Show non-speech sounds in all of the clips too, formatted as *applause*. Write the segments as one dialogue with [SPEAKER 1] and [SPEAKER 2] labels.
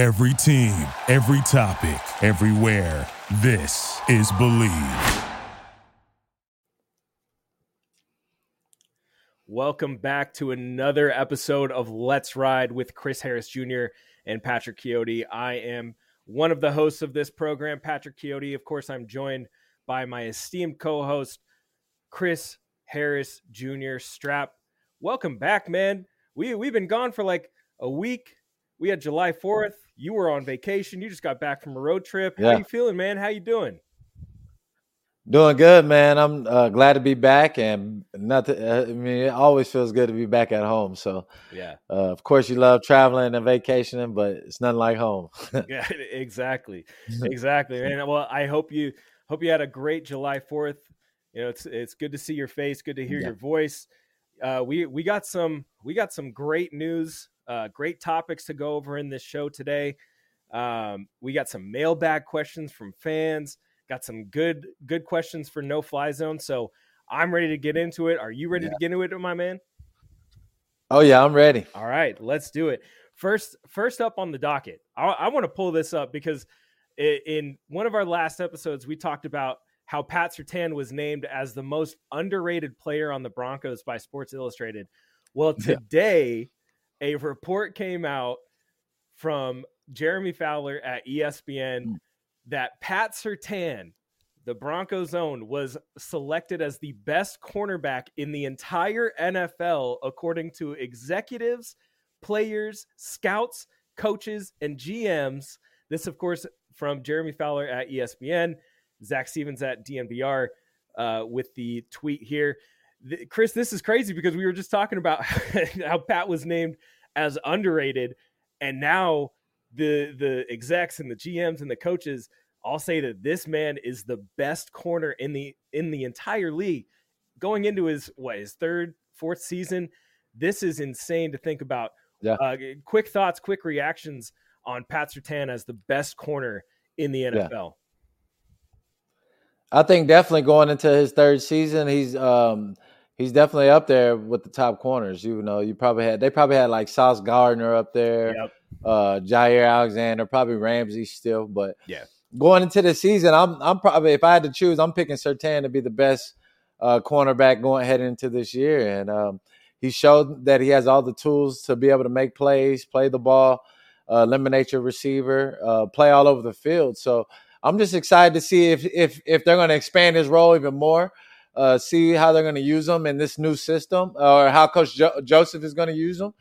[SPEAKER 1] Every team, every topic, everywhere. This is Bleav.
[SPEAKER 2] Welcome back to another episode of Let's Ride with Chris Harris Jr. and Patrick Chiotti. I am one of the hosts of this program, Patrick Chiotti. Of course, I'm joined by my esteemed co host, Chris Harris Jr. Strap. Welcome back, man. We, we've been gone for like a week. We had July 4th. You were on vacation. You just got back from a road trip.
[SPEAKER 3] Yeah.
[SPEAKER 2] How you feeling, man? How you doing?
[SPEAKER 3] Doing good, man. I'm uh, glad to be back, and nothing. Uh, I mean, it always feels good to be back at home. So,
[SPEAKER 2] Yeah.
[SPEAKER 3] uh, of course, you love traveling and vacationing, but it's nothing like home. *laughs*
[SPEAKER 2] yeah, *laughs* exactly, *laughs* exactly. And well, I hope you hope you had a great July Fourth. You know, it's it's good to see your face, good to hear
[SPEAKER 3] Yeah.
[SPEAKER 2] your voice. Uh, we we got some we got some great news, uh, great topics to go over in this show today. Um, we got some mailbag questions from fans. Got some good good questions for No Fly Zone. So I'm ready to get into it. Are you ready to get into it, my man?
[SPEAKER 3] oh yeah, I'm ready.
[SPEAKER 2] All right, let's do it. First, first up on the docket, I, I want to pull this up because i- in one of our last episodes, we talked about how Pat Surtain was named as the most underrated player on the Broncos by Sports Illustrated. Well, *laughs*
[SPEAKER 3] Yeah.
[SPEAKER 2] today, a report came out from Jeremy Fowler at ESPN
[SPEAKER 3] Mm.
[SPEAKER 2] that Pat Surtain, the Broncos own, was selected as the best cornerback in the entire NFL, according to executives, players, scouts, coaches, and GMs. This, of course, from Jeremy Fowler at ESPN, Zac Stevens at DNVR uh, with the tweet here. Th- Chris, this is crazy because we were just talking about *laughs* how Pat was named as underrated, and now the the execs and the GMs and the coaches all say that this man is the best corner in the in the entire league. Going into his what his third fourth season this is insane to think about.
[SPEAKER 3] Yeah.
[SPEAKER 2] uh, quick thoughts quick reactions on Pat Surtain as the best corner in the NFL
[SPEAKER 3] I think definitely going into his third season, he's um he's definitely up there with the top corners. You know, you probably had they probably had like Sauce Gardner up there,
[SPEAKER 2] Yep.
[SPEAKER 3] uh Jaire Alexander, probably Ramsey still, but
[SPEAKER 2] Yeah.
[SPEAKER 3] Going into the season, I'm I'm probably if I had to choose, I'm picking Surtain to be the best uh cornerback going heading into this year. And um he showed that he has all the tools to be able to make plays, play the ball, uh, eliminate your receiver, uh, play all over the field. So I'm just excited to see if if if they're going to expand his role even more. Uh, see how they're going to use them in this new system, or how Coach jo- Joseph is going to use them.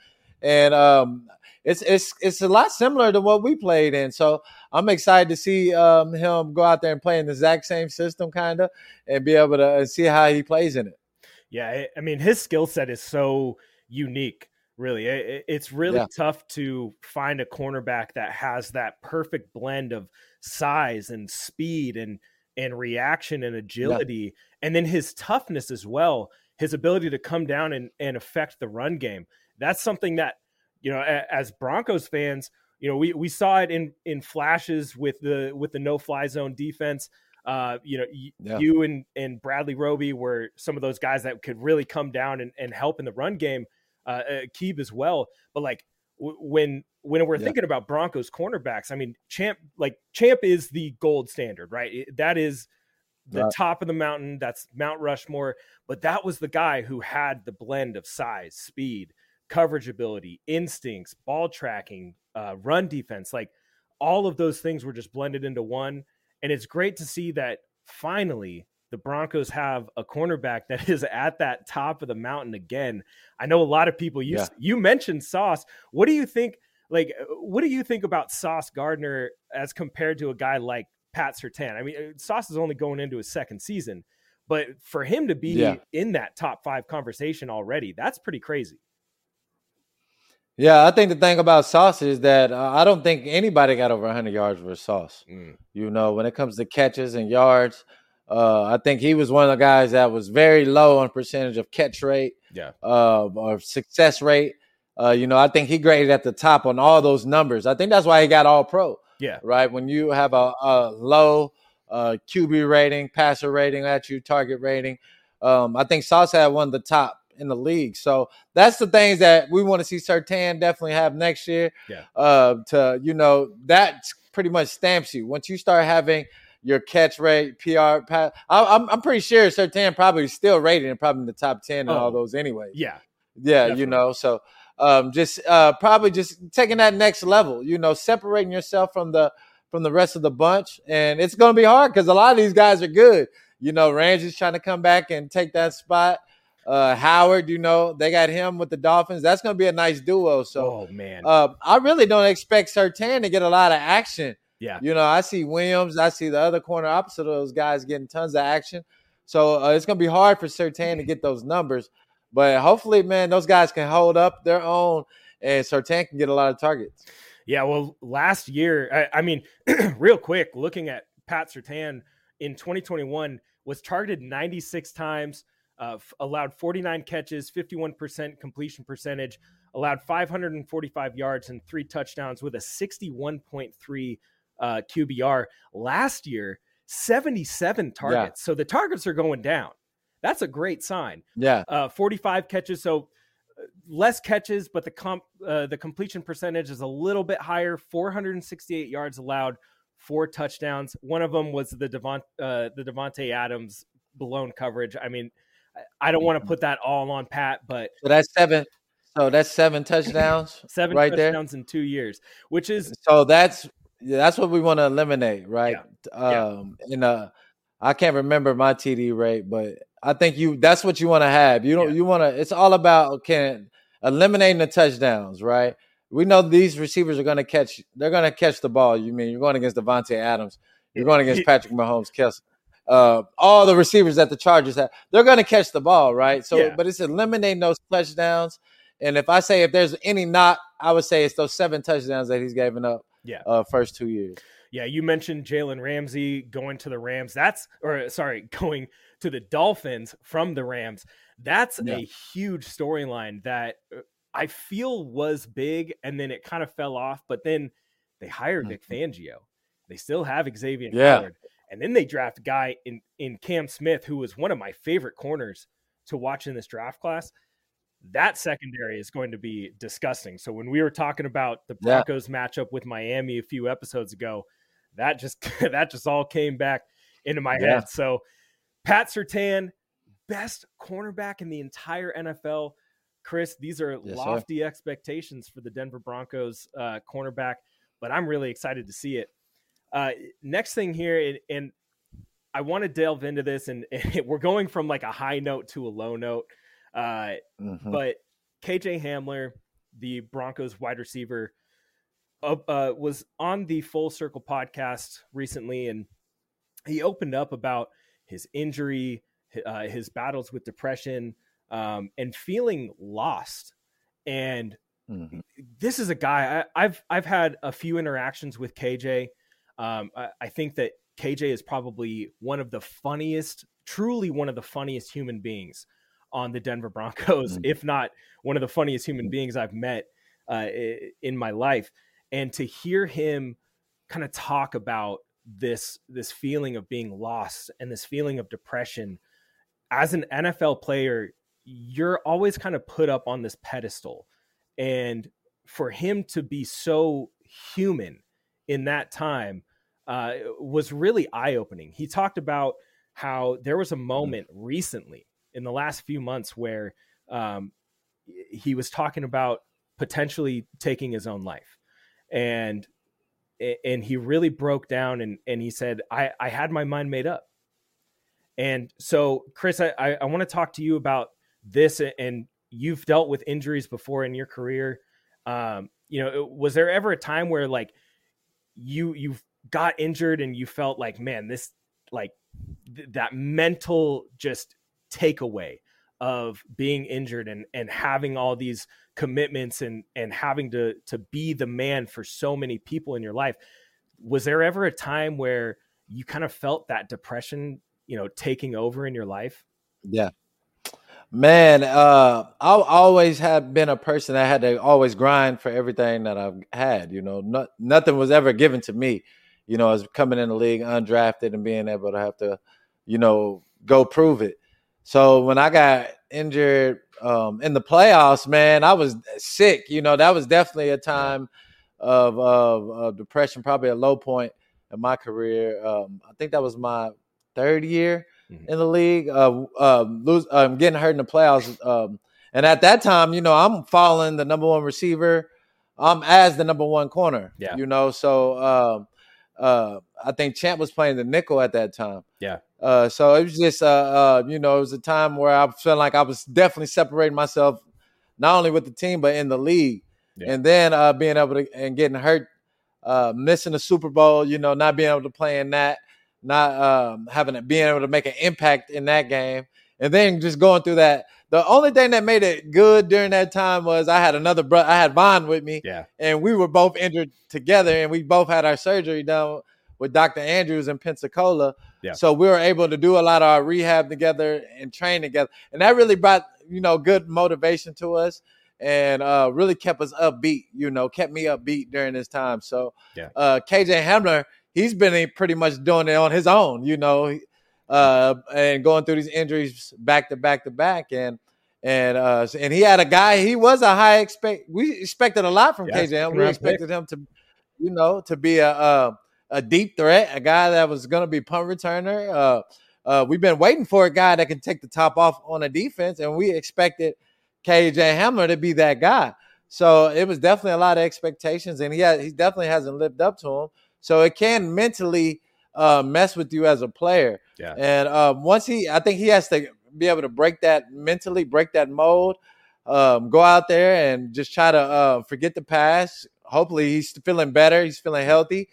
[SPEAKER 3] and um, it's it's it's a lot similar to what we played in. So I'm excited to see um, him go out there and play in the exact same system, kind of, and be able to see how he plays in it.
[SPEAKER 2] Yeah, I- mean his skill set is so unique. Really, it's really
[SPEAKER 3] Yeah.
[SPEAKER 2] tough to find a cornerback that has that perfect blend of size and speed and and reaction and agility, and then his toughness as well. His ability to come down and and affect the run game. That's something that you know, a- as Broncos fans, you know, we we saw it in in flashes with the with the no fly zone defense. Uh, you know,
[SPEAKER 3] Yeah.
[SPEAKER 2] you and and Bradley Roby were some of those guys that could really come down and, and help in the run game. Uh, uh, Keeb as well, but like w- when when we're
[SPEAKER 3] Yeah.
[SPEAKER 2] thinking about Broncos cornerbacks, I mean, Champ like Champ is the gold standard, right? It- that is the
[SPEAKER 3] Right.
[SPEAKER 2] top of the mountain. That's Mount Rushmore. But that was the guy who had the blend of size, speed, coverage ability, instincts, ball tracking, uh, run defense. Like all of those things were just blended into one. And it's great to see that finally the Broncos have a cornerback that *laughs* is at that top of the mountain again. I know a lot of people you
[SPEAKER 3] Yeah.
[SPEAKER 2] you mentioned Sauce. What do you think like uh, what do you think about Sauce Gardner as compared to a guy like Pat Surtain? I mean, uh, Sauce is only going into his second season, but for him to be
[SPEAKER 3] Yeah.
[SPEAKER 2] in that top 5 conversation already, that's pretty crazy.
[SPEAKER 3] Yeah, I think the thing about Sauce is that uh, I don't think anybody got over 100 yards with Sauce. You know, when it comes to catches and yards, uh, I think he was one of the guys that was very low on percentage of catch rate,
[SPEAKER 2] Yeah.
[SPEAKER 3] uh, or success rate. Uh, you know, I think he graded at the top on all those numbers. I think that's why he got All Pro.
[SPEAKER 2] Yeah.
[SPEAKER 3] right? When you have a, a low uh, QB rating, passer rating at you, target rating, um, I think Sauce had one of the top in the league. So that's the things that we want to see Surtain definitely have next year.
[SPEAKER 2] Yeah.
[SPEAKER 3] Uh, to you know that pretty much stamps you once you start having your catch rate, PR. I, I'm I'm pretty sure Surtain probably still rated and probably in the top ten and
[SPEAKER 2] Oh.
[SPEAKER 3] all those anyway.
[SPEAKER 2] Yeah.
[SPEAKER 3] Yeah,
[SPEAKER 2] Definitely.
[SPEAKER 3] you know, so um, just uh, probably just taking that next level, you know, separating yourself from the from the rest of the bunch, and it's going to be hard because a lot of these guys are good. You know, Ramsey's trying to come back and take that spot. Uh, Howard, you know, they got him with the Dolphins. That's going to be a nice duo. So
[SPEAKER 2] oh man.
[SPEAKER 3] uh, I really don't expect Surtain to get a lot of action.
[SPEAKER 2] yeah.
[SPEAKER 3] You know, I see Williams, I see the other corner opposite of those guys getting tons of action. So uh, it's going to be hard for Surtain to get those numbers. But hopefully, man, those guys can hold up their own and Surtain can get a lot of targets.
[SPEAKER 2] Yeah, well, last year, I, I mean, *clears throat* real quick, looking at Pat Surtain in 2021 was targeted 96 times, uh, f- allowed 49 catches, 51% completion percentage, allowed 545 yards and three touchdowns with a 61.3 uh, QBR. Last year, 77 targets. So the targets are going down. That's a great sign
[SPEAKER 3] Yeah.
[SPEAKER 2] uh, 45 catches, so uh, less catches, but the comp uh, the completion percentage is a little bit higher. 468 yards allowed, four touchdowns. One of them was the Devont uh, the Davante Adams blown coverage. I mean, I- don't want to put that all on Pat, but
[SPEAKER 3] So that's seven. So that's seven touchdowns *laughs*
[SPEAKER 2] seven
[SPEAKER 3] right there.
[SPEAKER 2] in two years, which is
[SPEAKER 3] So that's yeah, that's what we want to eliminate, right?
[SPEAKER 2] Yeah.
[SPEAKER 3] Um, and uh, I can't remember my TD rate, but I think you that's what you want to have. You don't
[SPEAKER 2] Yeah.
[SPEAKER 3] you want to. It's all about can eliminating the touchdowns, right? We know these receivers are going to catch. They're going to catch the ball. You mean you're going against Davante Adams? You're going against Patrick Mahomes, Kelce. Uh, all the receivers that the Chargers have, they're going to catch the ball, right? So,
[SPEAKER 2] Yeah.
[SPEAKER 3] but it's eliminating those touchdowns. And if I say if there's any knock, I would say it's those seven touchdowns that he's given up.
[SPEAKER 2] Yeah.
[SPEAKER 3] Uh, first two years.
[SPEAKER 2] Yeah, you mentioned Jalen Ramsey going to the Rams. That's or sorry, *laughs* going to the Dolphins from the Rams. That's
[SPEAKER 3] Yeah.
[SPEAKER 2] a huge storyline that uh, I feel was big, and then it kind of fell off. But then they hired Nick Fangio. They still have Xavier
[SPEAKER 3] Yeah.
[SPEAKER 2] Howard, and then they draft a guy in in Cam Smith, who was one of my favorite corners to watch in this draft class. That secondary is going to be disgusting. So when we were talking about the
[SPEAKER 3] Yeah.
[SPEAKER 2] Broncos matchup with Miami a few episodes ago, that just *laughs* that just all came back into my
[SPEAKER 3] Yeah.
[SPEAKER 2] head. So Pat Surtain, best cornerback in the entire NFL. Chris, these are
[SPEAKER 3] Yes, sir.
[SPEAKER 2] lofty expectations for the Denver Broncos uh, cornerback, but I'm really excited to see it. Uh, next thing here, and, and I want to delve into this, *laughs* and, we're going from like a high note to a low note. Uh,
[SPEAKER 3] Mhm.
[SPEAKER 2] but KJ Hamler, the Broncos wide receiver, uh, uh, was on the Full Circle podcast recently, and he opened up about his injury, uh, his battles with depression, um, and feeling lost. And
[SPEAKER 3] Mhm.
[SPEAKER 2] this is a guy I, I've I've had a few interactions with KJ. Um, I, I think that KJ is probably one of the funniest, truly one of the funniest human beings on the Denver Broncos,
[SPEAKER 3] Mm.
[SPEAKER 2] if not one of the funniest human beings I've met uh, in my life. And to hear him kind of talk about this this feeling of being lost and this feeling of depression as an NFL player, you're always kind of put up on this pedestal. And for him to be so human in that time uh, was really eye opening. He talked about how there was a moment recently in the last few months where um, he was talking about potentially taking his own life. And and he really broke down and, and he said, I, I had my mind made up. And so, Chris, I, I, I want to talk to you about this. And you've dealt with injuries before in your career. Um, you know, was there ever a time where like you you got injured and you felt like, man, this like th- that mental just takeaway of being injured and and having all these commitments and and having to to be the man for so many people in your life was there ever a time where you kind of felt that depression you know taking over in your life
[SPEAKER 3] Yeah. Man, uh, I always have been a person that had to always grind for everything that I've had. You know, no, nothing was ever given to me. You know, as coming in the league undrafted and being able to have to, you know, go prove it. So when I got injured um, in the playoffs, man, I was sick. You know, that was definitely a time of, of, of depression, probably a low point in my career. Um, I think that was my third year mm-hmm. in the league. Uh, uh, lose, um, getting hurt in the playoffs. Um, and at that time, you know, I'm following the number one receiver. I'm as the number one corner.
[SPEAKER 2] Yeah.
[SPEAKER 3] You know, so um, uh, I think Champ was playing the nickel at that time.
[SPEAKER 2] Yeah.
[SPEAKER 3] Uh, so it was just, uh, uh, you know, it was a time where I felt like I was definitely separating myself, not only with the team but in the league. Yeah. And then uh, being able to and getting hurt, uh, missing the Super Bowl, you know, not being able to play in that, not um, having it, being able to make an impact in that game, and then just going through that. The only thing that made it good during that time was I had another brother, I had Von with me,
[SPEAKER 2] yeah,
[SPEAKER 3] and we were both injured together, and we both had our surgery done with Dr. Andrews in Pensacola.
[SPEAKER 2] Yeah.
[SPEAKER 3] So we were able to do a lot of our rehab together and train together. And that really brought, you know, good motivation to us and uh, really kept us upbeat, you know, kept me upbeat during this time. So
[SPEAKER 2] yeah.
[SPEAKER 3] uh, KJ Hamler, he's been pretty much doing it on his own, you know, uh, and going through these injuries back to back to back. And and uh, and he had a guy, he was a high expect we expected a lot from yeah, KJ Hamler. We expected him to, you know, to be a, a a deep threat, a guy that was going to be punt returner. Uh, uh, we've been waiting for a guy that can take the top off on a defense, and we expected KJ Hamler to be that guy. So it was definitely a lot of expectations, and he had, he definitely hasn't lived up to them. So it can mentally uh, mess with you as a player.
[SPEAKER 2] Yeah.
[SPEAKER 3] And um, once he, I think he has to be able to break that mentally, break that mold, um, go out there and just try to uh, forget the past. Hopefully, he's feeling better. He's feeling healthy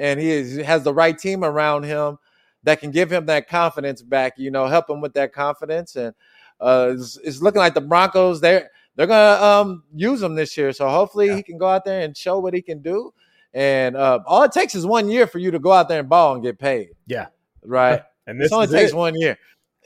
[SPEAKER 3] and he is, has the right team around him that can give him that confidence back. You know, help him with that confidence, and uh, it's, it's looking like the Broncos they're they're gonna um, use him this year. So hopefully yeah. he can go out there and show what he can do. And uh, all it takes is one year for you to go out there and ball and get paid.
[SPEAKER 2] Yeah,
[SPEAKER 3] right.
[SPEAKER 2] and this
[SPEAKER 3] it only takes
[SPEAKER 2] it.
[SPEAKER 3] one year.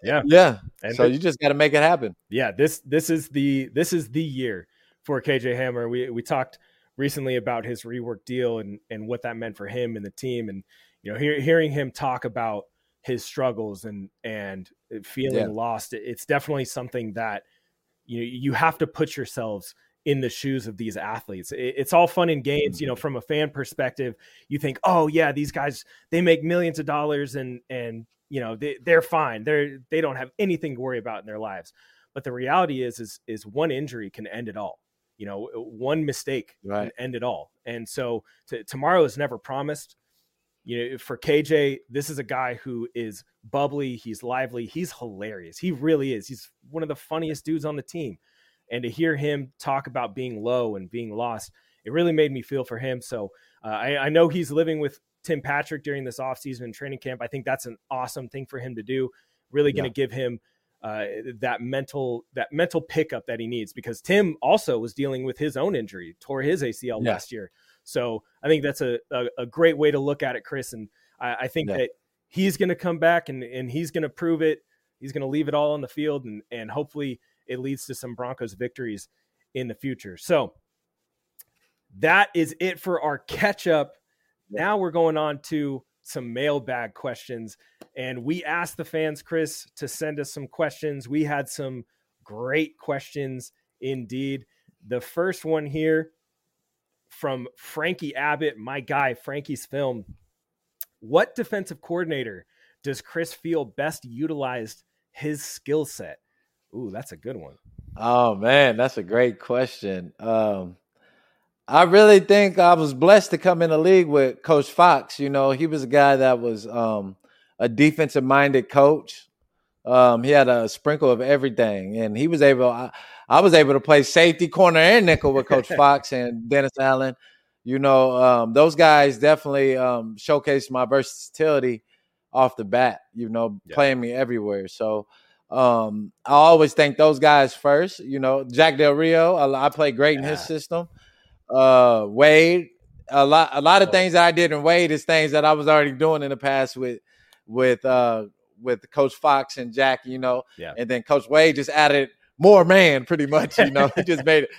[SPEAKER 2] Yeah,
[SPEAKER 3] yeah. And so you just got to make it happen.
[SPEAKER 2] Yeah this this is the this is the year for KJ Hamler. We we talked recently about his rework deal and and what that meant for him and the team and you know hear, hearing him talk about his struggles and and feeling yeah. lost it's definitely something that you know you have to put yourselves in the shoes of these athletes it's all fun and games you know mm-hmm. from a fan perspective you think oh yeah these guys they make millions of dollars and and you know they, they're fine they're they don't have anything to worry about in their lives but the reality is is is one injury can end it all you know, one mistake
[SPEAKER 3] right.
[SPEAKER 2] can end it all. And so t- tomorrow is never promised. You know, for KJ, this is a guy who is bubbly. He's lively. He's hilarious. He really is. He's one of the funniest dudes on the team. And to hear him talk about being low and being lost, it really made me feel for him. So uh, I, I know he's living with Tim Patrick during this offseason and training camp. I think that's an awesome thing for him to do. Really going to yeah. give him uh, that mental that mental pickup that he needs because Tim also was dealing with his own injury, tore his ACL yeah. last year. So I think that's a, a, a, great way to look at it, Chris. And I, I think yeah. that he's going to come back and, and he's going to prove it. He's going to leave it all on the field and, and hopefully it leads to some Broncos victories in the future. So that is it for our catch up. Now we're going on to some mailbag questions. And we asked the fans, Chris, to send us some questions. We had some great questions indeed. The first one here from Frankie Abbott, my guy, Frankie's film. What defensive coordinator does Chris feel best utilized his skill set? Ooh, that's a good one.
[SPEAKER 3] Oh man, that's a great question. Um, I really think I was blessed to come in the league with Coach Fox. You know, he was a guy that was um, a defensive minded coach. Um, he had a sprinkle of everything, and he was able. I, I, was able to play safety, corner, and nickel with Coach *laughs* Fox and Dennis Allen. You know, um, those guys definitely um, showcased my versatility off the bat. You know, yeah. playing me everywhere. So um, I always thank those guys first. You know, Jack Del Rio. I, I played great yeah. in his system uh, Wade. A lot, a lot of things that I did in Wade is things that I was already doing in the past with, with, uh, with Coach Fox and Jack. You know,
[SPEAKER 2] yeah.
[SPEAKER 3] And then Coach Wade just added more man, pretty much. You know, he just made it,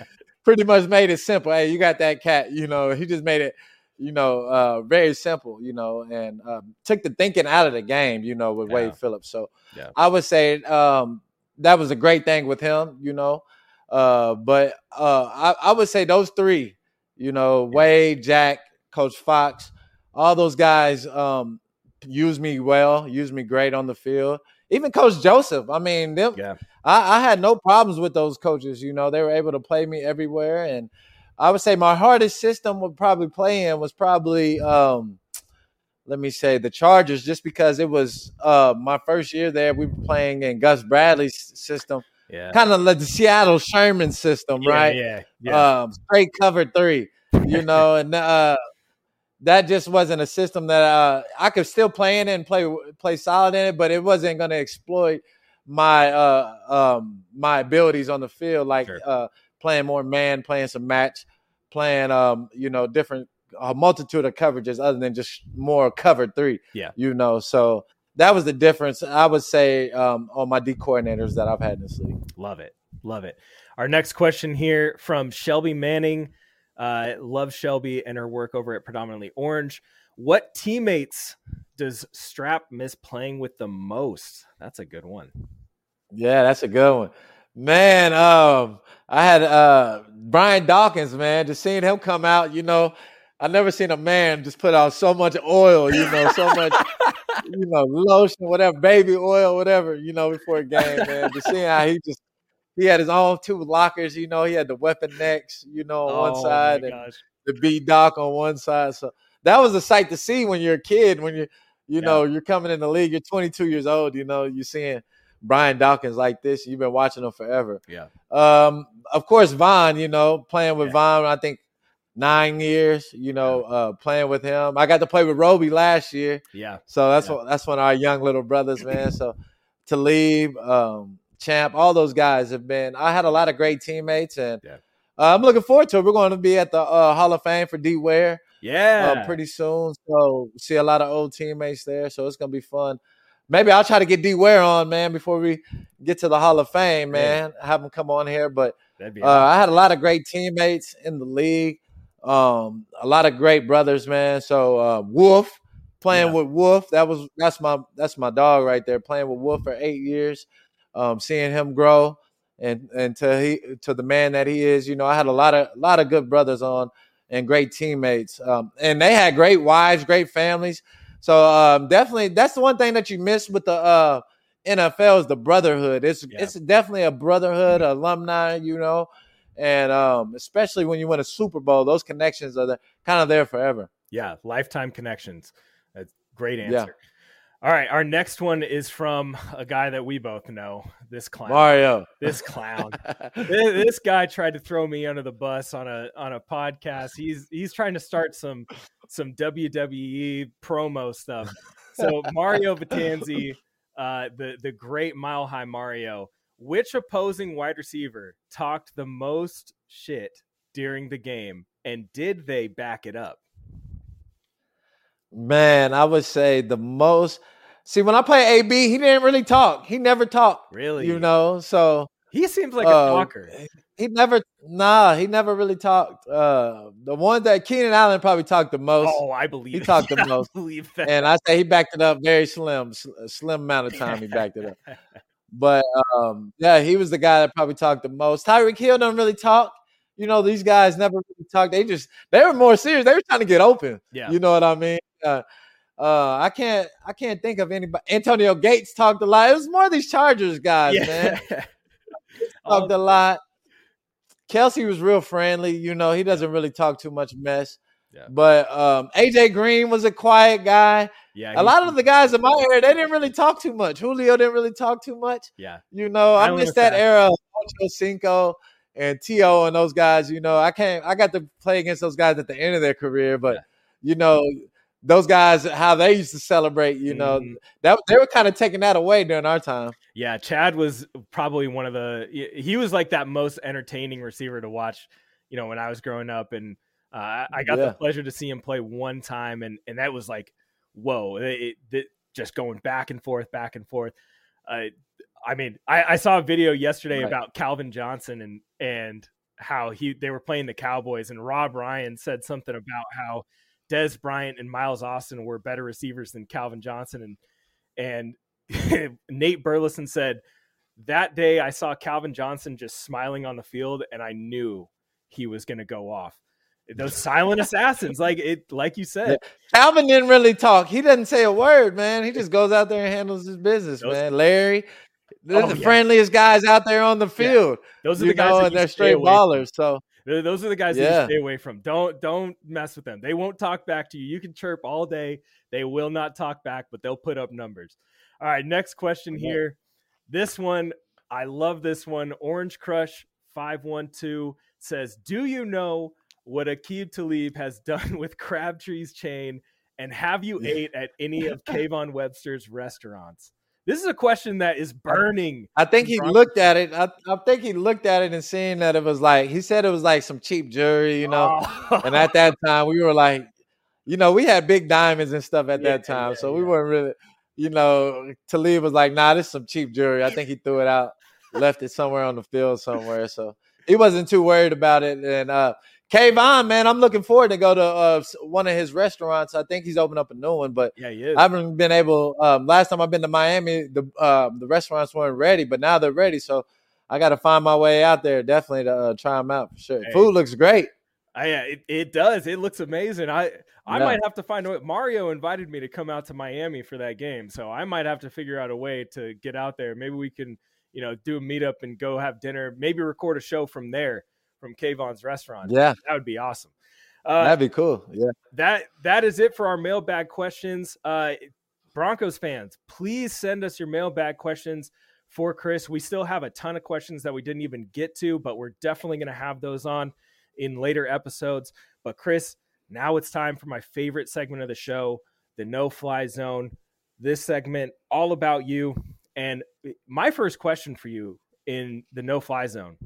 [SPEAKER 3] pretty much made it simple. Hey, you got that cat. You know, he just made it, you know, uh, very simple. You know, and um, took the thinking out of the game. You know, with yeah. Wade Phillips. So
[SPEAKER 2] yeah.
[SPEAKER 3] I would say um, that was a great thing with him, you know. Uh, but uh, I, I would say those three, you know, Wade, Jack, Coach Fox, all those guys um, use me well, used me great on the field. Even Coach Joseph, I mean, them,
[SPEAKER 2] Yeah.
[SPEAKER 3] I, I had no problems with those coaches. You know, they were able to play me everywhere, and I would say my hardest system would probably play in was probably, um, let me say, the Chargers, just because it was uh, my first year there. We were playing in Gus Bradley's system,
[SPEAKER 2] Yeah.
[SPEAKER 3] kind of like the Seattle Sherman system,
[SPEAKER 2] Yeah,
[SPEAKER 3] right?
[SPEAKER 2] Yeah. Yeah.
[SPEAKER 3] um, straight cover three, you know, and uh, that just wasn't a system that uh, I could still play in and play play solid in it, but it wasn't going to exploit my uh, um, my abilities on the field, like
[SPEAKER 2] Sure.
[SPEAKER 3] Playing more man, playing some match, playing um, you know different a multitude of coverages other than just more covered three.
[SPEAKER 2] Yeah.
[SPEAKER 3] you know, so. That was the difference, I would say, um, on my D coordinators that I've had in this league.
[SPEAKER 2] Love it. Love it. Our next question here from Shelby Manning. Uh, love Shelby and her work over at Predominantly Orange. What teammates does Strap miss playing with the most? That's a good one.
[SPEAKER 3] Yeah, that's a good one. Man, um, I had uh Brian Dawkins, man, just seeing him come out, you know, I never seen a man just put out so much oil, you know, so much, you know, lotion, whatever, baby oil, whatever, you know, before a game, man. Just seeing how he just he had his own two lockers, you know, he had the Weapon X, you know, on one
[SPEAKER 2] Oh,
[SPEAKER 3] side and
[SPEAKER 2] gosh.
[SPEAKER 3] the B Dawk on one side. So that was a sight to see when you're a kid, when you you know, you're coming in the league, you're 22 years old, you know, you're seeing Brian Dawkins like this. You've been watching him forever.
[SPEAKER 2] Yeah.
[SPEAKER 3] Um, of course, Von, you know, playing with
[SPEAKER 2] Yeah.
[SPEAKER 3] Von, I think nine years, you know, uh, playing with him. I got to play with Roby last year.
[SPEAKER 2] Yeah.
[SPEAKER 3] So that's
[SPEAKER 2] Yeah.
[SPEAKER 3] what that's one of our young little brothers, man. So Talib, um, Champ, all those guys have been. I had a lot of great teammates, and
[SPEAKER 2] Yeah.
[SPEAKER 3] uh, I'm looking forward to it. We're going to be at the uh, Hall of Fame for D Ware
[SPEAKER 2] Yeah.
[SPEAKER 3] uh, pretty soon. So see a lot of old teammates there. So it's gonna be fun. Maybe I'll try to get D Ware on, man, before we get to the Hall of Fame, man. Have him come on here. But uh, I had a lot of great teammates in the league. Um, a lot of great brothers, man. So uh, Wolf playing
[SPEAKER 2] Yeah.
[SPEAKER 3] with Wolf. That was that's my that's my dog right there. Playing with Wolf for eight years, um, seeing him grow and and to he to the man that he is. You know, I had a lot of a lot of good brothers on and great teammates. Um, and they had great wives, great families. So um, definitely, that's the one thing that you miss with the uh, NFL is the brotherhood. It's
[SPEAKER 2] Yeah.
[SPEAKER 3] it's definitely a brotherhood, alumni, you know, and um, especially when you win a Super Bowl, those connections are the, kind of there forever.
[SPEAKER 2] Yeah, lifetime connections. That's great
[SPEAKER 3] Yeah.
[SPEAKER 2] All right, our next one is from a guy that we both know. This clown.
[SPEAKER 3] Mario,
[SPEAKER 2] This clown. *laughs* this, this guy tried to throw me under the bus on a on a podcast. He's he's trying to start some some WWE promo stuff. So Mario Batanzi, uh, the the great Mile High Mario, which opposing wide receiver talked the most shit during the game, and did they back it up?
[SPEAKER 3] Man, I would say the most. See, when I play AB, he didn't really talk. He never talked.
[SPEAKER 2] Really,
[SPEAKER 3] You know, so
[SPEAKER 2] he seems like a
[SPEAKER 3] uh,
[SPEAKER 2] talker.
[SPEAKER 3] he never, nah, he never really talked. Uh, the one that Keenan Allen probably talked the most.
[SPEAKER 2] Oh, I believe
[SPEAKER 3] he *laughs*
[SPEAKER 2] it.
[SPEAKER 3] talked the
[SPEAKER 2] Yeah, I
[SPEAKER 3] most.
[SPEAKER 2] believe that.
[SPEAKER 3] and I say he backed it up very slim, slim amount of time he backed it up. But um, yeah, he was the guy that probably talked the most. Tyreek Hill don't really talk. You know, these guys never really talk. They just they were more serious. They were trying to get open.
[SPEAKER 2] yeah,
[SPEAKER 3] You know what I mean? Uh, uh, I can't I can't think of anybody. Antonio Gates talked a lot. It was more of these Chargers *laughs* guys, man.
[SPEAKER 2] Oh, *laughs*
[SPEAKER 3] Talked a lot. Kelce was real friendly. You know, he doesn't really talk too much mess.
[SPEAKER 2] Yeah.
[SPEAKER 3] But um, AJ Green was a quiet guy.
[SPEAKER 2] yeah,
[SPEAKER 3] A lot of the guys in my era, they didn't really talk too much. Julio didn't really talk too much.
[SPEAKER 2] yeah,
[SPEAKER 3] You know, I miss that
[SPEAKER 2] Fast.
[SPEAKER 3] era of Ocho Cinco and T.O. and those guys. You know, I can't, I got to play against those guys at the end of their career, but,
[SPEAKER 2] Yeah.
[SPEAKER 3] you know, those guys, how they used to celebrate, you know,
[SPEAKER 2] Mhm.
[SPEAKER 3] that they were kind of taking that away during our time.
[SPEAKER 2] yeah. Chad was probably one of the. He was like that most entertaining receiver to watch. You know, when I was growing up, and uh, I- I got
[SPEAKER 3] Yeah.
[SPEAKER 2] the pleasure to see him play one time, and and that was like, whoa! It, it, just going back and forth, back and forth. Uh, I mean, I, I saw a video yesterday
[SPEAKER 3] Right.
[SPEAKER 2] about Calvin Johnson and and how he they were playing the Cowboys, and Rob Ryan said something about how Dez Bryant and Miles Austin were better receivers than Calvin Johnson, and and *laughs* Nate Burleson said that day I saw Calvin Johnson just smiling on the field, and I knew he was going to go off. Those *laughs* silent assassins, like it, like you said,
[SPEAKER 3] Calvin didn't really talk. He doesn't say a word, man. He just goes out there and handles his business,
[SPEAKER 2] Those-
[SPEAKER 3] man. Larry, they're
[SPEAKER 2] Oh,
[SPEAKER 3] the
[SPEAKER 2] yeah.
[SPEAKER 3] friendliest guys out there on the field.
[SPEAKER 2] those are the guys
[SPEAKER 3] know,
[SPEAKER 2] that
[SPEAKER 3] and they're straight
[SPEAKER 2] from.
[SPEAKER 3] ballers. So
[SPEAKER 2] Those are the guys that
[SPEAKER 3] Yeah.
[SPEAKER 2] you stay away from. Don't don't mess with them. They won't talk back to you. You can chirp all day. They will not talk back, but they'll put up numbers. All right, next question here. This one, I love this one. Orange Crush 512 says, "Do you know what Aqib Talib has done *laughs* with Crabtree's chain and have you ate at any of *laughs* Kayvon Webster's restaurants?" This is a question that is burning.
[SPEAKER 3] I think he looked at it. I, I think he looked at it and seeing that it was like he said it was like some cheap jewelry, you know.
[SPEAKER 2] Oh.
[SPEAKER 3] And at that time, we were like, you know, we had big diamonds and stuff at
[SPEAKER 2] Yeah,
[SPEAKER 3] that time,
[SPEAKER 2] yeah,
[SPEAKER 3] so we
[SPEAKER 2] yeah.
[SPEAKER 3] weren't really, you know. Talib was like, "Nah, this is some cheap jewelry." I think he threw it out, left it somewhere on the field somewhere. So he wasn't too worried about it. And uh, Kayvon, man, I'm looking forward to go to uh, one of his restaurants. I think he's opened up a new one, but
[SPEAKER 2] yeah, he is.
[SPEAKER 3] I haven't been able. Um, last time I've been to Miami, the um, the restaurants weren't ready, but now they're ready. So I got to find my way out there definitely to uh, try them out for sure.
[SPEAKER 2] Hey.
[SPEAKER 3] Food looks great.
[SPEAKER 2] I, yeah, it, it does. It looks amazing. I I
[SPEAKER 3] Yeah.
[SPEAKER 2] might have to find a way. Mario invited me to come out to Miami for that game, so I might have to figure out a way to get out there. Maybe we can, you know, do a meetup and go have dinner. Maybe record a show from there, from Kayvon's restaurant.
[SPEAKER 3] Yeah,
[SPEAKER 2] That would be awesome. Uh,
[SPEAKER 3] that'd be cool. Yeah,
[SPEAKER 2] that that is it for our mailbag questions. Uh, Broncos fans, please send us your mailbag questions for Chris. We still have a ton of questions that we didn't even get to, but we're definitely going to have those on in later episodes. But Chris, now it's time for my favorite segment of the show, the No Fly Zone. This segment all about you. And my first question for you in the No Fly Zone.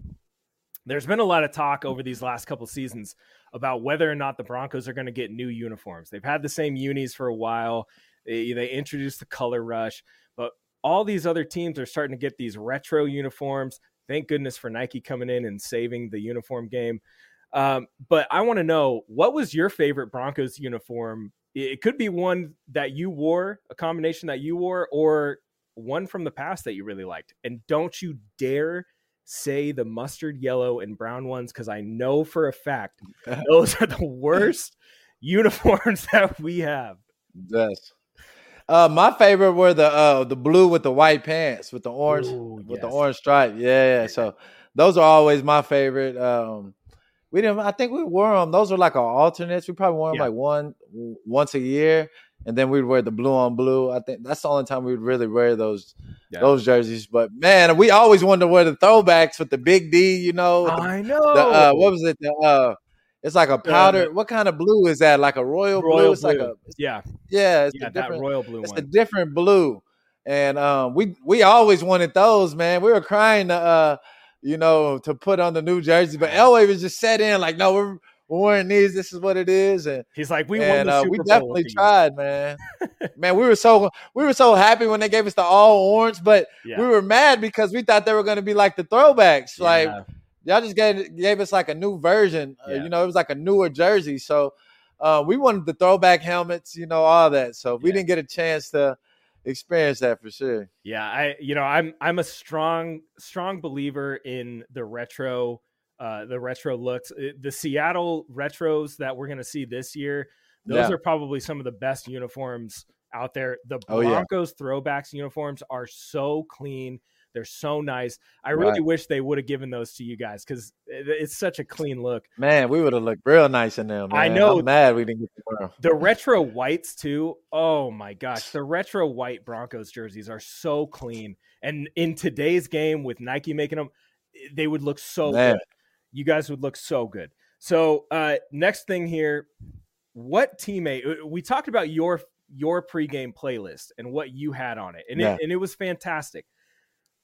[SPEAKER 2] There's been a lot of talk over these last couple seasons about whether or not the Broncos are going to get new uniforms. They've had the same unis for a while. They, they introduced the color rush, but all these other teams are starting to get these retro uniforms. Thank goodness for Nike coming in and saving the uniform game. Um, but I want to know what was your favorite Broncos uniform? It could be one that you wore, a combination that you wore, or one from the past that you really liked. And don't you dare say the mustard yellow and brown ones because I know for a fact *laughs* those are the worst uniforms *laughs* that we have.
[SPEAKER 3] yes. Uh, my favorite were the uh, the blue with the white pants with the orange
[SPEAKER 2] Ooh,
[SPEAKER 3] with the orange stripe. Yeah, yeah. So those are always my favorite. Um, we didn't. I think we wore them. Those were like our alternates. We probably wore them
[SPEAKER 2] Yeah.
[SPEAKER 3] like one once a year, and then we'd wear the blue on blue. I think that's the only time we'd really wear those
[SPEAKER 2] Yeah.
[SPEAKER 3] those jerseys. But man, we always wanted to wear the throwbacks with the big D. You know, the,
[SPEAKER 2] I know.
[SPEAKER 3] the uh, what was it? The uh, it's like a powder. what kind of blue is that? Like a royal, blue?
[SPEAKER 2] Royal
[SPEAKER 3] It's like
[SPEAKER 2] blue.
[SPEAKER 3] a
[SPEAKER 2] yeah,
[SPEAKER 3] yeah. It's
[SPEAKER 2] yeah,
[SPEAKER 3] a
[SPEAKER 2] that
[SPEAKER 3] different
[SPEAKER 2] royal blue
[SPEAKER 3] it's a different blue and um we we always wanted those man we were crying to uh you know to put on the new jersey, but elway was just set in like no we're, we're wearing these this is what it is and
[SPEAKER 2] He's like, we won
[SPEAKER 3] and
[SPEAKER 2] the
[SPEAKER 3] uh, we definitely tried man *laughs* man we were so we were so happy when they gave us the all orange but
[SPEAKER 2] Yeah.
[SPEAKER 3] we were mad because we thought they were going to be like the throwbacks like y'all just gave gave us like a new version. Uh, you know, it was like a newer jersey. So uh, we wanted the throwback helmets, you know, all that. So we didn't get a chance to experience that for sure.
[SPEAKER 2] Yeah, I you know I'm I'm a strong strong believer in the retro uh the retro looks. Uh, The Seattle retros that we're going to see this year, those
[SPEAKER 3] Yeah.
[SPEAKER 2] are probably some of the best uniforms out there. The
[SPEAKER 3] Oh, yeah.
[SPEAKER 2] Broncos throwbacks uniforms are so clean. They're so nice. I really
[SPEAKER 3] Right.
[SPEAKER 2] wish they would have given those to you guys cuz it's such a clean look.
[SPEAKER 3] Man, we would have looked real nice in them.
[SPEAKER 2] I know.
[SPEAKER 3] I'm mad we didn't get to wear 'em.
[SPEAKER 2] The retro whites too. Oh my gosh, the retro white Broncos jerseys are so clean. And in today's game with Nike making them, they would look so
[SPEAKER 3] Man.
[SPEAKER 2] good. You guys would look so good. So, uh next thing here, what teammate uh, we talked about your your pregame playlist and what you had on it. And
[SPEAKER 3] Yeah.
[SPEAKER 2] it and it was fantastic.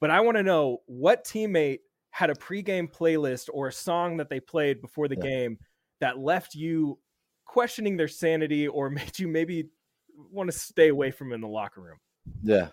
[SPEAKER 2] But I want to know what teammate had a pregame playlist or a song that they played before the
[SPEAKER 3] Yeah.
[SPEAKER 2] game that left you questioning their sanity or *laughs* made you maybe want to stay away from in the locker room.
[SPEAKER 3] Yeah.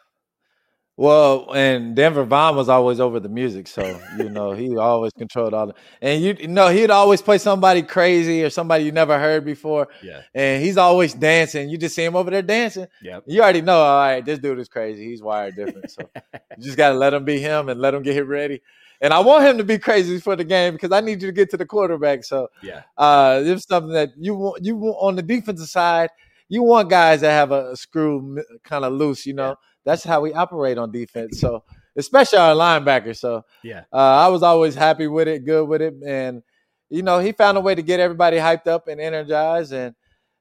[SPEAKER 3] Well, and Denver Von was always over the music, so you know he always controlled all the. And you, you know he'd always play somebody crazy or somebody you never heard before.
[SPEAKER 2] Yeah.
[SPEAKER 3] And he's always dancing. You just see him over there dancing.
[SPEAKER 2] Yep.
[SPEAKER 3] You already know. All right, this dude is crazy. He's wired different. So *laughs* you just gotta let him be him and let him get ready. And I want him to be crazy for the game because I need you to get to the quarterback. So
[SPEAKER 2] Yeah.
[SPEAKER 3] uh, it's something that you want. You want on the defensive side. You want guys that have a, screw kind of loose. You know,
[SPEAKER 2] Yeah.
[SPEAKER 3] That's how we operate on defense. So especially our linebacker. So
[SPEAKER 2] Yeah.
[SPEAKER 3] uh, I was always happy with it, good with it, and you know he found a way to get everybody hyped up and energized, and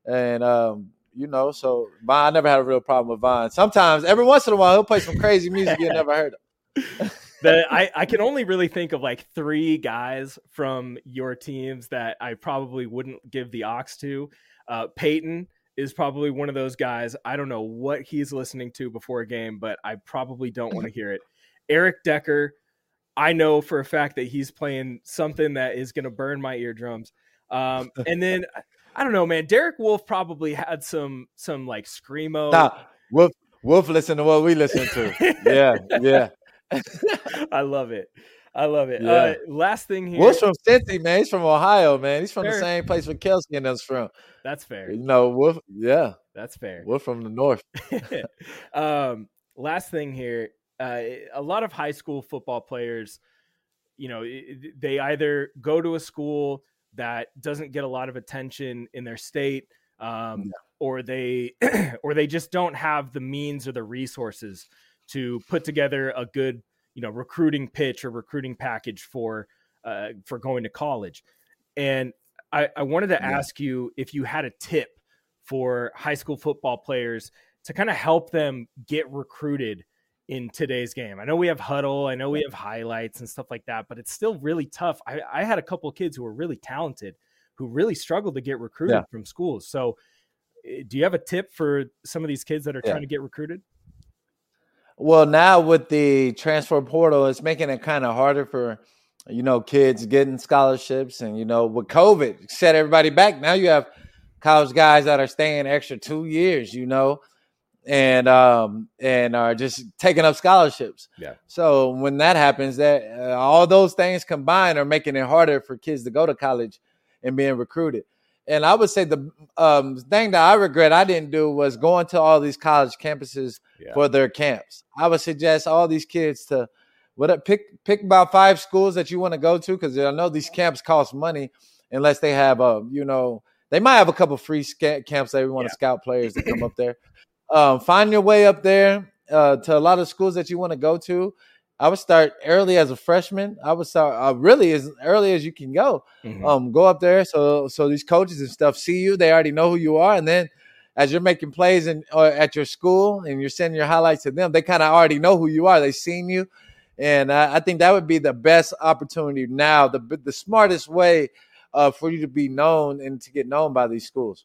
[SPEAKER 3] and um, you know so Vine, I never had a real problem with Vine. Sometimes every once in a while he'll play some crazy music you never heard of. *laughs*
[SPEAKER 2] the, I, I can only really think of like three guys from your teams that I probably wouldn't give the aux to. Uh, Peyton is probably one of those guys. I don't know what he's listening to before a game, but I probably don't want to *laughs* hear it. Eric Decker, I know for a fact that he's playing something that is going to burn my eardrums. Um, *laughs* and then I don't know, man. Derek Wolfe probably had some some like screamo.
[SPEAKER 3] Nah, Wolf, Wolf, listen to what we listen to. Yeah, yeah. *laughs*
[SPEAKER 2] I love it. I love it.
[SPEAKER 3] Yeah.
[SPEAKER 2] Uh, last thing here.
[SPEAKER 3] Wolf's from Cincy, man. He's from Ohio, man. He's from the same place where Kelce and us from.
[SPEAKER 2] That's fair.
[SPEAKER 3] You know, Wolf. Yeah,
[SPEAKER 2] That's fair.
[SPEAKER 3] Wolf from the north. *laughs*
[SPEAKER 2] um, last thing here. Uh, a lot of high school football players, you know, they either go to a school that doesn't get a lot of attention in their state, um, or they, *clears throat* or they just don't have the means or the resources to put together a good, you know, recruiting pitch or recruiting package for, uh, for going to college. And I, I wanted to
[SPEAKER 3] Yeah.
[SPEAKER 2] ask you if you had a tip for high school football players to kind of help them get recruited in today's game. I know we have Hudl, I know we have highlights and stuff like that, but it's still really tough. I, I had a couple of kids who were really talented who really struggled to get recruited
[SPEAKER 3] Yeah.
[SPEAKER 2] from schools. So, eh, do you have a tip for some of these kids that are
[SPEAKER 3] Yeah.
[SPEAKER 2] trying to get recruited?
[SPEAKER 3] Well, now with the transfer portal, it's making it kind of harder for you know kids getting scholarships, and you know with COVID set everybody back. Now you have college guys that are staying extra two years, you know, and um and are just taking up scholarships.
[SPEAKER 2] Yeah.
[SPEAKER 3] So when that happens, that uh, all those things combined are making it harder for kids to go to college and being recruited. And I would say the um, thing that I regret I didn't do was going to all these college campuses
[SPEAKER 2] Yeah.
[SPEAKER 3] for their camps. I would suggest all these kids to what pick pick about five schools that you want to go to because I know these camps cost money unless they have a you know they might have a couple free sca- camps that we want to scout players to come up there. Um, find your way up there uh, to a lot of schools that you want to go to. I would start early as a freshman. I would start uh, really as early as you can go
[SPEAKER 2] Mhm.
[SPEAKER 3] um, go up there so so these coaches and stuff see you they already know who you are and then as you're making plays in, or at your school and you're sending your highlights to them they kind of already know who you are they've seen you and I, I think that would be the best opportunity now the the smartest way uh, for you to be known and to get known by these schools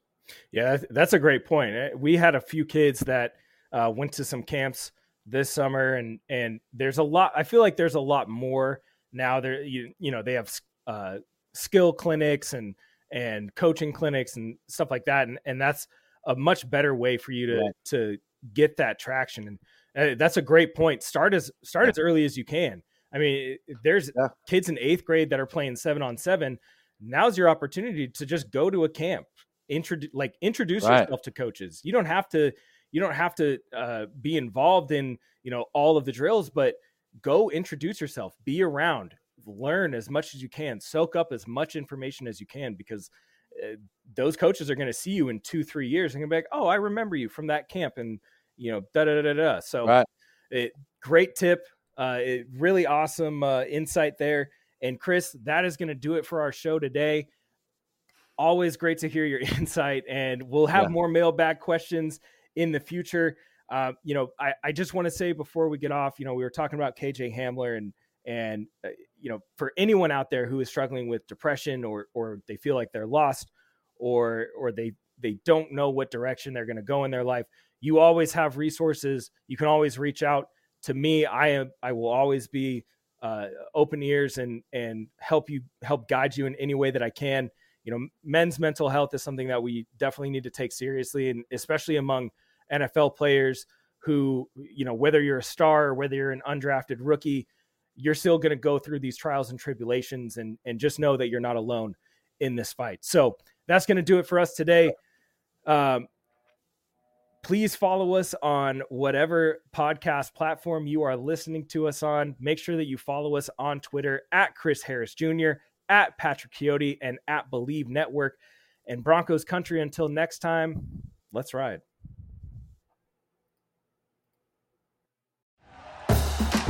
[SPEAKER 2] Yeah, that's- that's a great point. Eh, We had a few kids that uh, went to some camps this summer, and and there's a lot. I feel like there's a lot more now. There, you you know, they have uh, skill clinics and and coaching clinics and stuff like that, and and that's a much better way for you to
[SPEAKER 3] Right.
[SPEAKER 2] to get that traction. And uh, that's a great point. Start as start as early as you can. I mean, there's
[SPEAKER 3] Yeah.
[SPEAKER 2] kids in eighth grade that are playing seven on seven. Now's your opportunity to just go to a camp introduce like introduce
[SPEAKER 3] Right.
[SPEAKER 2] yourself to coaches you don't have to you don't have to uh, be involved in you know all of the drills but go introduce yourself be around learn as much as you can soak up as much information as you can because uh, those coaches are going to see you in two three years and gonna be like oh i remember you from that camp and you know da da da da so
[SPEAKER 3] Right.
[SPEAKER 2] it, great tip uh, it, really awesome uh, insight there and chris that is going to do it for our show today always great to hear your *laughs* insight and we'll have
[SPEAKER 3] Yeah.
[SPEAKER 2] more mailbag questions in the future. Uh, you know I, I just want to say before we get off you know we were talking about kj hamler and and uh, you know for anyone out there who is struggling with depression or or they feel like they're lost or or they they don't know what direction they're going to go in their life you always have resources. You can always reach out to me. I am i will always be uh, open ears and and help you help guide you in any way that i can. You know men's mental health is something that we definitely need to take seriously and especially among nfl players who, you know, whether you're a star or whether you're an undrafted rookie, you're still going to go through these trials and tribulations and and just know that you're not alone in this fight. So that's going to do it for us today. Um, please follow us on whatever podcast platform you are listening to us on. Make sure that you follow us on Twitter at Chris Harris Jr., at Patrick Chiotti, and at Bleav Network. And Broncos Country, until next time, let's ride.